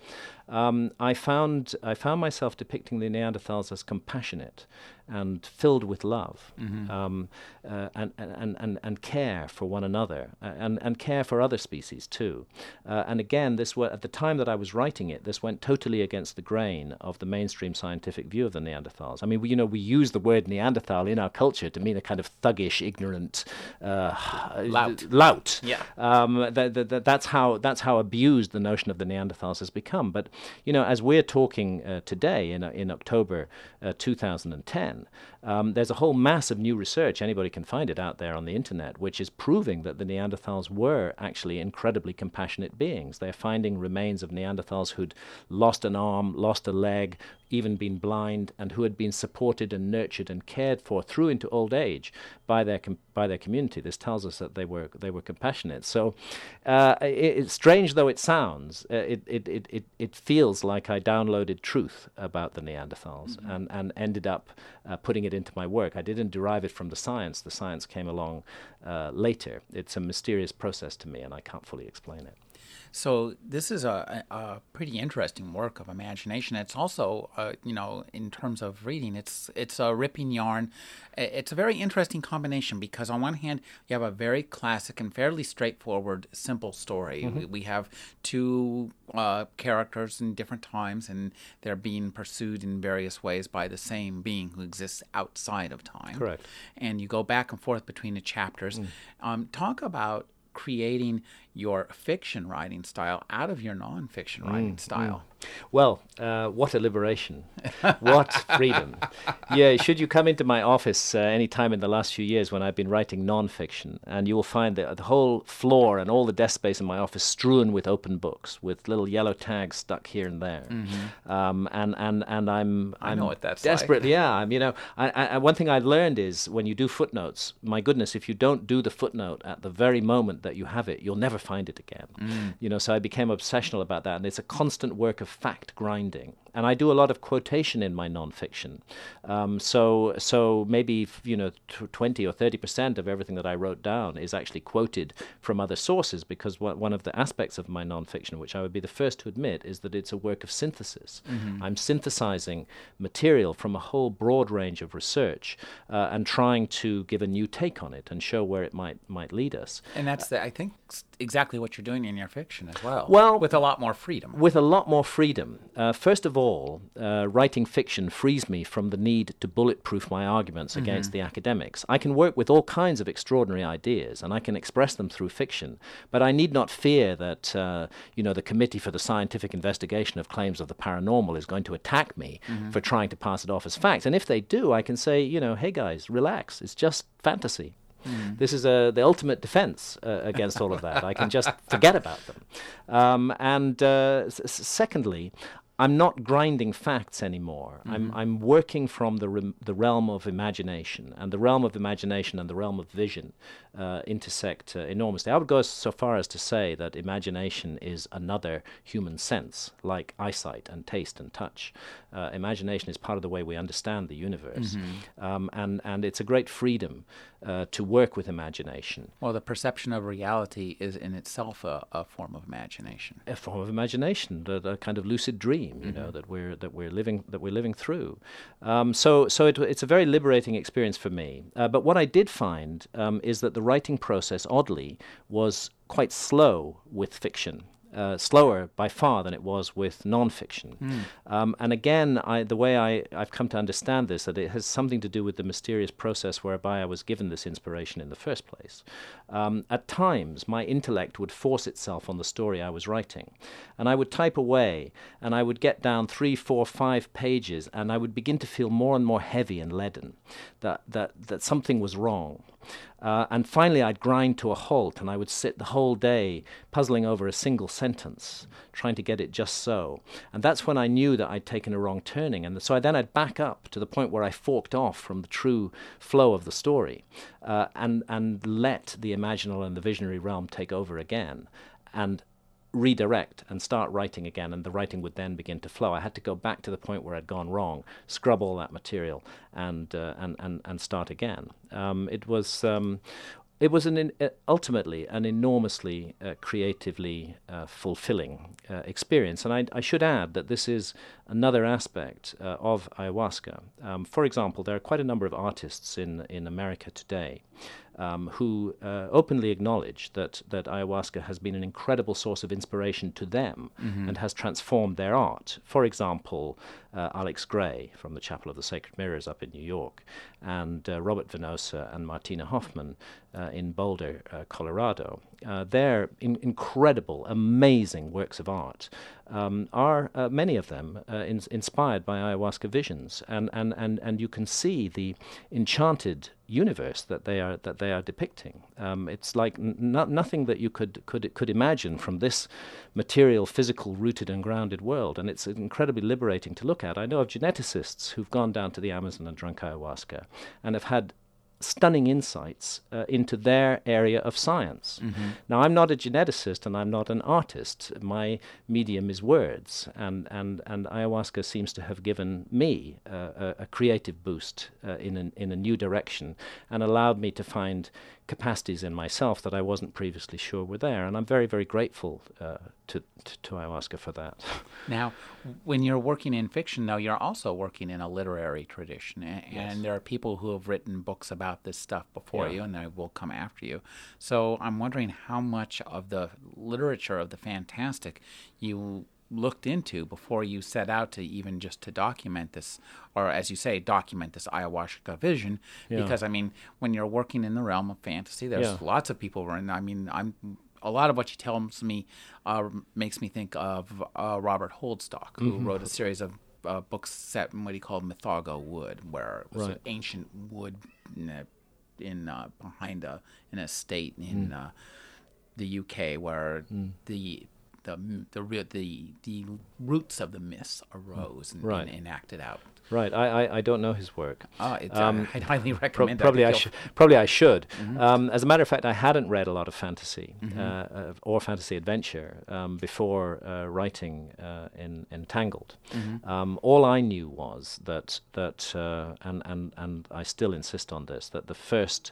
Um, I, found, I found myself depicting the Neanderthals as compassionate and filled with love mm-hmm. um, uh, and, and, and, and care for one another uh, and, and care for other species too. Uh, and again, this at the time that I was writing it, this went totally against the grain of the mainstream scientific view of the Neanderthals. I mean, we, you know, we use the word Neanderthal in our culture to mean a kind of thuggish, ignorant uh, lout. Lout. Yeah. Um, that, that, that's how that's how abused the notion of the Neanderthals has become. But you know, as we're talking uh, today in in October uh, 2010, um, there's a whole mass of new research. Anybody can find it out there on the internet, which is proving that the Neanderthals were actually incredibly compassionate beings. They're finding remains of Neanderthals who'd lost an arm, lost a leg, even been blind, and who had been supported and nurtured and cared for through into old age by their com- by their community. This tells us that they were they were compassionate. So, uh, it, strange though it sounds, uh, it, it, it, it, it feels like I downloaded truth about the Neanderthals mm-hmm. and, and ended up uh, putting it into my work. I didn't derive it from the science. The science came along uh, later. It's a mysterious process to me, and I can't fully explain it. So this is a, a pretty interesting work of imagination. It's also, uh, you know, in terms of reading, it's it's a ripping yarn. It's a very interesting combination because on one hand you have a very classic and fairly straightforward, simple story. Mm-hmm. We have two uh, characters in different times, and they're being pursued in various ways by the same being who exists outside of time. Correct. And you go back and forth between the chapters. Mm. Um, talk about creating your fiction writing style out of your nonfiction writing mm, style. Well, uh, what a liberation. what freedom. Yeah, should you come into my office uh, any time in the last few years when I've been writing nonfiction, and you will find the, the whole floor and all the desk space in my office strewn with open books, with little yellow tags stuck here and there. Mm-hmm. Um, and, and, and I'm, I'm I know what that's desperate. Like. yeah, I'm, you know, I, I, one thing I've learned is when you do footnotes, my goodness, if you don't do the footnote at the very moment that you have it, you'll never find it again. Mm. You know, so I became obsessional about that, and it's a constant work of fact grinding and I do a lot of quotation in my nonfiction. Um, so, so maybe you know, twenty or thirty percent of everything that I wrote down is actually quoted from other sources. Because one of the aspects of my nonfiction, which I would be the first to admit, is that it's a work of synthesis. Mm-hmm. I'm synthesizing material from a whole broad range of research uh, and trying to give a new take on it and show where it might might lead us. And that's the, I think exactly what you're doing in your fiction as well. Well, with a lot more freedom. With a lot more freedom. Uh, first of all all, uh, writing fiction frees me from the need to bulletproof my arguments mm-hmm. against the academics. I can work with all kinds of extraordinary ideas and I can express them through fiction, but I need not fear that uh, you know the Committee for the Scientific Investigation of Claims of the Paranormal is going to attack me mm-hmm. for trying to pass it off as fact. And if they do, I can say, you know, hey guys, relax. It's just fantasy. Mm. This is uh, the ultimate defense uh, against all of that. I can just forget about them. Um, and uh, s- secondly, I'm not grinding facts anymore. Mm-hmm. I'm I'm working from the the realm of imagination, and the realm of imagination and the realm of vision uh, intersect uh, enormously. I would go so far as to say that imagination is another human sense, like eyesight and taste and touch. Uh, imagination is part of the way we understand the universe, mm-hmm. um, and and it's a great freedom uh, to work with imagination. Well, the perception of reality is in itself a, a form of imagination. A form of imagination, a, a kind of lucid dream, you mm-hmm. know, that we're that we're living that we're living through. Um, so so it, it's a very liberating experience for me. Uh, but what I did find um, is that the writing process, oddly, was quite slow with fiction uh, slower by far than it was with nonfiction. Mm. Um, and again, I, the way I, I've come to understand this, that it has something to do with the mysterious process whereby I was given this inspiration in the first place. Um, at times, my intellect would force itself on the story I was writing. And I would type away, and I would get down three, four, five pages, and I would begin to feel more and more heavy and leaden, that, that, that something was wrong. Uh, and finally, I'd grind to a halt and I would sit the whole day puzzling over a single sentence, trying to get it just so. And that's when I knew that I'd taken a wrong turning. And so I then I'd back up to the point where I forked off from the true flow of the story uh, and, and let the imaginal and the visionary realm take over again. And redirect and start writing again, and the writing would then begin to flow. I had to go back to the point where I'd gone wrong, scrub all that material, and uh, and, and and start again. Um, it was. Um, it was an in, uh, ultimately an enormously uh, creatively uh, fulfilling uh, experience, and I, I, should add that this is another aspect uh, of ayahuasca. Um, for example, there are quite a number of artists in in America today um, who uh, openly acknowledge that, that ayahuasca has been an incredible source of inspiration to them mm-hmm. and has transformed their art. For example, uh, Alex Grey from the Chapel of the Sacred Mirrors up in New York, and uh, Robert Venosa and Martina Hoffmann uh, in Boulder, uh, Colorado. Uh, they're in- incredible, amazing works of art um, are uh, many of them uh, in- inspired by ayahuasca visions, and, and, and, and you can see the enchanted universe that they are that they are depicting. Um, it's like n- nothing that you could could could imagine from this material, physical, rooted and grounded world, and it's incredibly liberating to look at. I know of geneticists who've gone down to the Amazon and drunk ayahuasca, and have had stunning insights uh, into their area of science. Mm-hmm. Now, I'm not a geneticist and I'm not an artist. My medium is words, and, and, and ayahuasca seems to have given me uh, a, a, creative boost uh, in, an, in a new direction and allowed me to find capacities in myself that I wasn't previously sure were there. And I'm very, very grateful uh, to, to, to, ayahuasca for that. Now, when you're working in fiction, though, you're also working in a literary tradition. And, yes. and there are people who have written books about this stuff before yeah. you, and they will come after you. So I'm wondering how much of the literature of the fantastic you looked into before you set out to even just to document this or as you say document this ayahuasca vision yeah. because i mean when you're working in the realm of fantasy there's yeah. lots of people running i mean i'm a lot of what she tells me uh, makes me think of uh, robert holdstock who mm-hmm. wrote a series of uh, books set in what he called mythago wood where it was right. ancient wood in, behind a, in uh, behind a an estate in mm. Uh, the uk where mm. the the the the the roots of the myths arose and, right. and, and acted out. Right. I, I, I, don't know his work. Oh, um, I highly recommend. Pro- probably I should. Probably I should. Mm-hmm. Um, as a matter of fact, I hadn't read a lot of fantasy mm-hmm. uh, uh, or fantasy adventure um, before uh, writing uh, in Entangled. Mm-hmm. Um, all I knew was that that uh, and and and I still insist on this that the first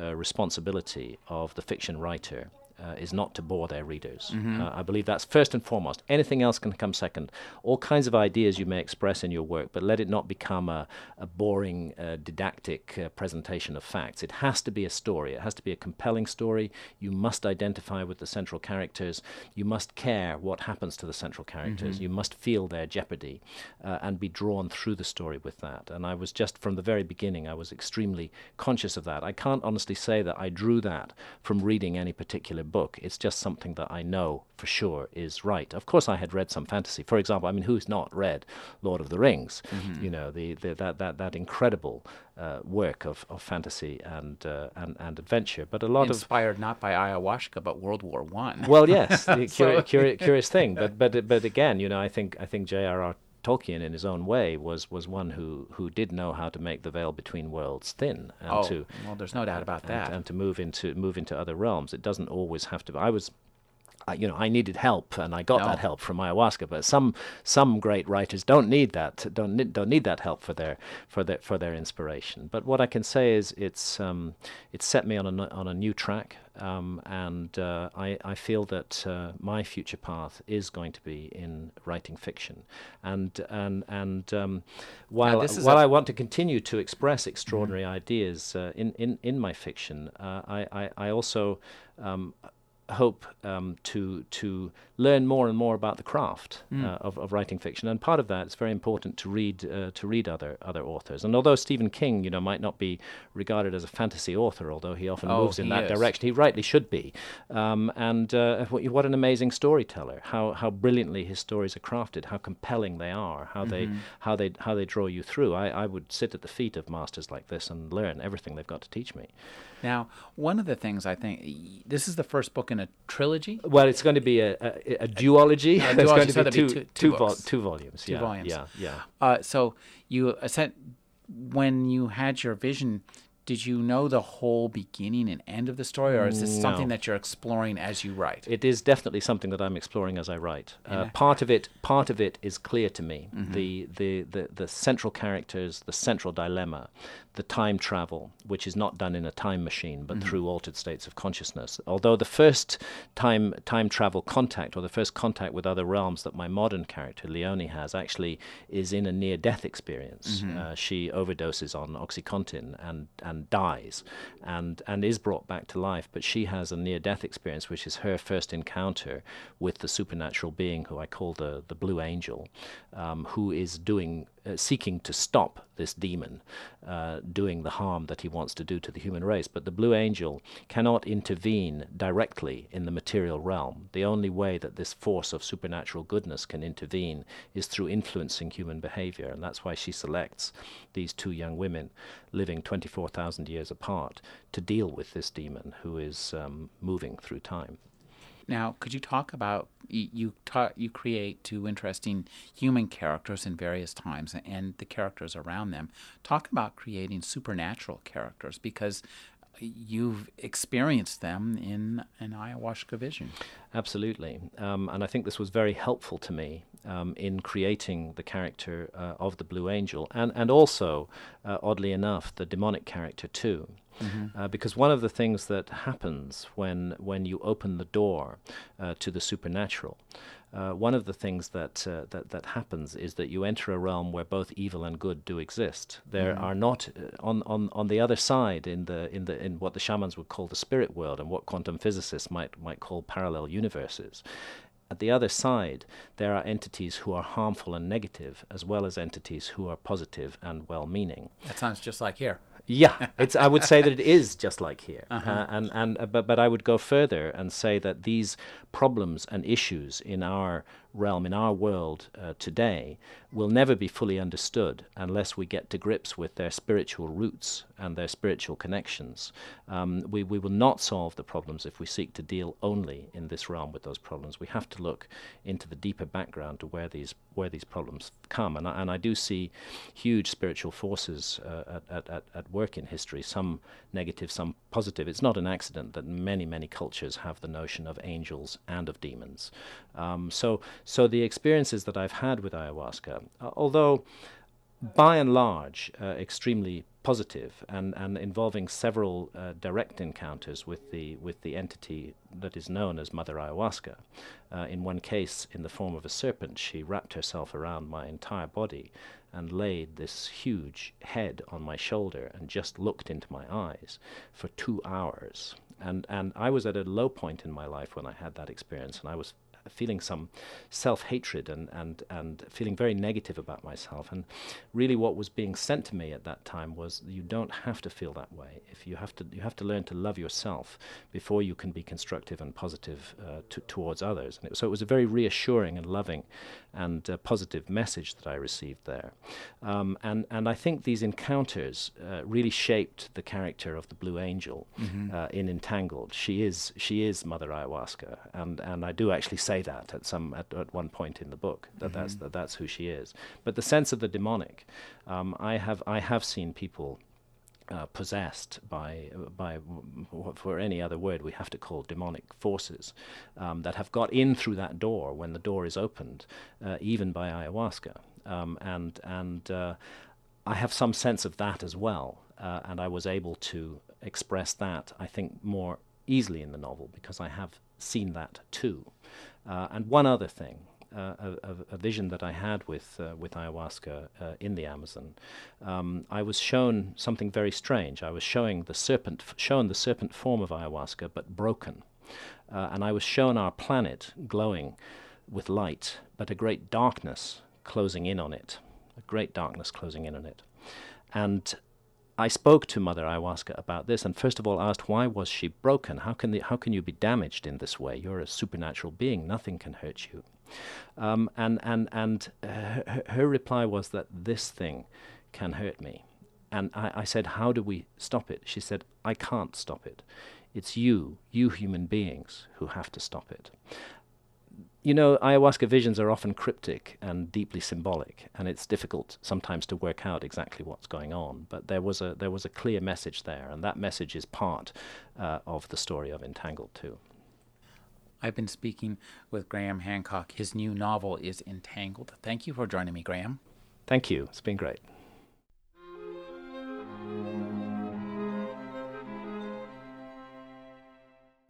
uh, responsibility of the fiction writer uh, is not to bore their readers. Mm-hmm. Uh, I believe that's first and foremost. Anything else can come second. All kinds of ideas you may express in your work, but let it not become a, a boring, uh, didactic uh, presentation of facts. It has to be a story. It has to be a compelling story. You must identify with the central characters. You must care what happens to the central characters. Mm-hmm. You must feel their jeopardy uh, and be drawn through the story with that. And I was just from the very beginning, I was extremely conscious of that. I can't honestly say that I drew that from reading any particular book. It's just something that I know for sure is right. Of course, I had read some fantasy. For example, I mean, who's not read Lord of the Rings? Mm-hmm. You know, the, the, that, that, that incredible uh, work of, of fantasy and, uh, and and adventure. But a lot inspired of, Inspired not by ayahuasca, but World War One. Well, yes, the curi- curi- curious thing. But but but again, you know, I think I think J.R.R. Tolkien, in his own way, was was one who who did know how to make the veil between worlds thin, and oh, to well, there's no doubt about and, that, and to move into move into other realms. It doesn't always have to. Be, I was you know, I needed help, and I got no. that help from ayahuasca. But some some great writers don't need that don't need, don't need that help for their for their for their inspiration. But what I can say is it's um, it's set me on a on a new track, um, and uh, I I feel that uh, my future path is going to be in writing fiction, and and and um, while while I want to continue to express extraordinary mm-hmm. ideas uh, in, in in my fiction, uh, I, I I also um, hope um, to to learn more and more about the craft mm. uh, of, of writing fiction, and part of that is very important to read uh, to read other other authors. And although Stephen King, you know, might not be regarded as a fantasy author, although he often oh, moves in that is. direction, he rightly should be. Um, and uh, what an amazing storyteller! How how brilliantly his stories are crafted, how compelling they are, how mm-hmm. they how they how they draw you through. I, I would sit at the feet of masters like this and learn everything they've got to teach me. Now, one of the things I think this is the first book in a trilogy. Well, it's going to be a, a, a duology. Uh, There's going to so be two, two, two, two, vol- two, volumes. Two yeah, volumes. Yeah, yeah. Uh, so you said when you had your vision, did you know the whole beginning and end of the story, or is this no. something that you're exploring as you write? It is definitely something that I'm exploring as I write. Uh, part of it, part of it is clear to me. Mm-hmm. The, the the the central characters, the central dilemma, the time travel, which is not done in a time machine but mm-hmm. through altered states of consciousness. Although the first time time travel contact, or the first contact with other realms that my modern character Leonie has, actually is in a near death experience. Mm-hmm. Uh, she overdoses on OxyContin and and and dies and, and is brought back to life. But she has a near death experience, which is her first encounter with the supernatural being who I call the, the Blue Angel, um, who is doing uh, seeking to stop this demon uh, doing the harm that he wants to do to the human race. But the Blue Angel cannot intervene directly in the material realm. The only way that this force of supernatural goodness can intervene is through influencing human behavior, and that's why she selects these two young women living 24,000 years apart to deal with this demon who is um, moving through time. Now, could you talk about you ta- you create two interesting human characters in various times and the characters around them. Talk about creating supernatural characters because you've experienced them in an ayahuasca vision. Absolutely, um, and I think this was very helpful to me um, in creating the character uh, of the Blue Angel, and and also, uh, oddly enough, the demonic character too. Mm-hmm. Uh, because one of the things that happens when when you open the door uh, to the supernatural uh, one of the things that, uh, that that happens is that you enter a realm where both evil and good do exist. There mm. are not uh, on, on on the other side in the in the in what the shamans would call the spirit world and what quantum physicists might might call parallel universes. At the other side, there are entities who are harmful and negative, as well as entities who are positive and well-meaning. That sounds just like here. Yeah, it's. I would say that it is just like here, uh-huh. uh, and and uh, but but I would go further and say that these problems and issues in our realm, in our world uh, today, will never be fully understood unless we get to grips with their spiritual roots and their spiritual connections. Um, we, we will not solve the problems if we seek to deal only in this realm with those problems. We have to look into the deeper background to where these where these problems come. And I, and I do see huge spiritual forces uh, at, at, at work in history, some negative, some positive. It's not an accident that many, many cultures have the notion of angels and of demons. Um, so so the experiences that I've had with ayahuasca, uh, although by and large uh, extremely positive and, and involving several uh, direct encounters with the with the entity that is known as Mother Ayahuasca. Uh, in one case, in the form of a serpent, she wrapped herself around my entire body and laid this huge head on my shoulder and just looked into my eyes for two hours. And and I was at a low point in my life when I had that experience, and I was feeling some self hatred and, and, and feeling very negative about myself. And really, what was being sent to me at that time was you don't have to feel that way. If you have to, you have to learn to love yourself before you can be constructive and positive uh, to, towards others. And it, so it was a very reassuring and loving and uh, positive message that I received there. Um, and, and I think these encounters uh, really shaped the character of the Blue Angel mm-hmm. Uh, in Entangled. She is, she is Mother Ayahuasca. And, and I do actually say that at some at, at one point in the book that mm-hmm. that's that that's who she is. But the sense of the demonic, um, I have I have seen people. Uh, possessed by by for any other word we have to call demonic forces um, that have got in through that door when the door is opened, uh, even by ayahuasca, um, and and uh, I have some sense of that as well, uh, and I was able to express that I think more easily in the novel because I have seen that too. Uh, and one other thing, uh, a, a, vision that I had with uh, with ayahuasca uh, in the Amazon, um, I was shown something very strange. I was showing the serpent, shown the serpent form of ayahuasca, but broken, uh, and I was shown our planet glowing with light, but a great darkness closing in on it, a great darkness closing in on it, and I spoke to Mother Ayahuasca about this, and first of all asked why was she broken? How can the, how can you be damaged in this way? You're a supernatural being; nothing can hurt you. Um, and and and her, her, reply was that this thing can hurt me. And I, I said, how do we stop it? She said, I can't stop it. It's you, you human beings, who have to stop it you know, ayahuasca visions are often cryptic and deeply symbolic, and it's difficult sometimes to work out exactly what's going on. But there was a there was a clear message there, and that message is part uh, of the story of Entangled too. I've been speaking with Graham Hancock. His new novel is Entangled. Thank you for joining me, Graham. Thank you. It's been great.